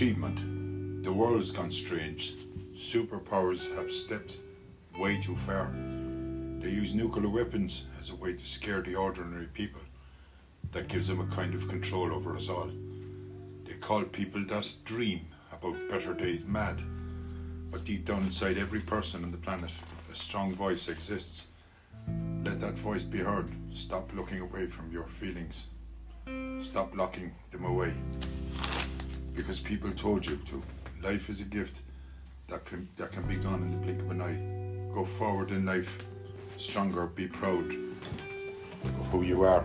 achievement. The world's gone strange. Superpowers have stepped way too far. They use nuclear weapons as a way to scare the ordinary people. That gives them a kind of control over us all. They call people that dream about better days mad. But deep down inside every person on the planet, a strong voice exists. Let that voice be heard. Stop looking away from your feelings. Stop locking them away. Because people told you to. Life is a gift that can, that can be gone in the blink of an eye. Go forward in life, stronger, be proud of who you are.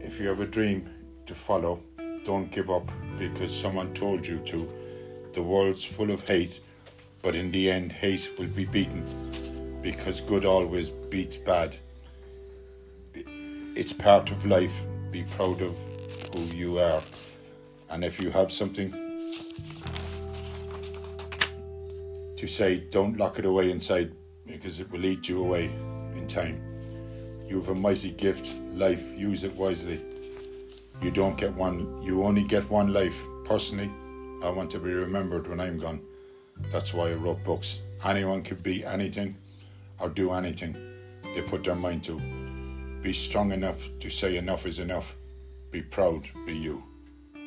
If you have a dream to follow, don't give up because someone told you to. The world's full of hate, but in the end, hate will be beaten because good always beats bad. It's part of life. Be proud of who you are. And if you have something to say, don't lock it away inside because it will eat you away in time. You have a mighty gift, life, use it wisely. You don't get one, you only get one life. Personally, I want to be remembered when I'm gone. That's why I wrote books. Anyone can be anything or do anything they put their mind to. Be strong enough to say enough is enough. Be proud, be you.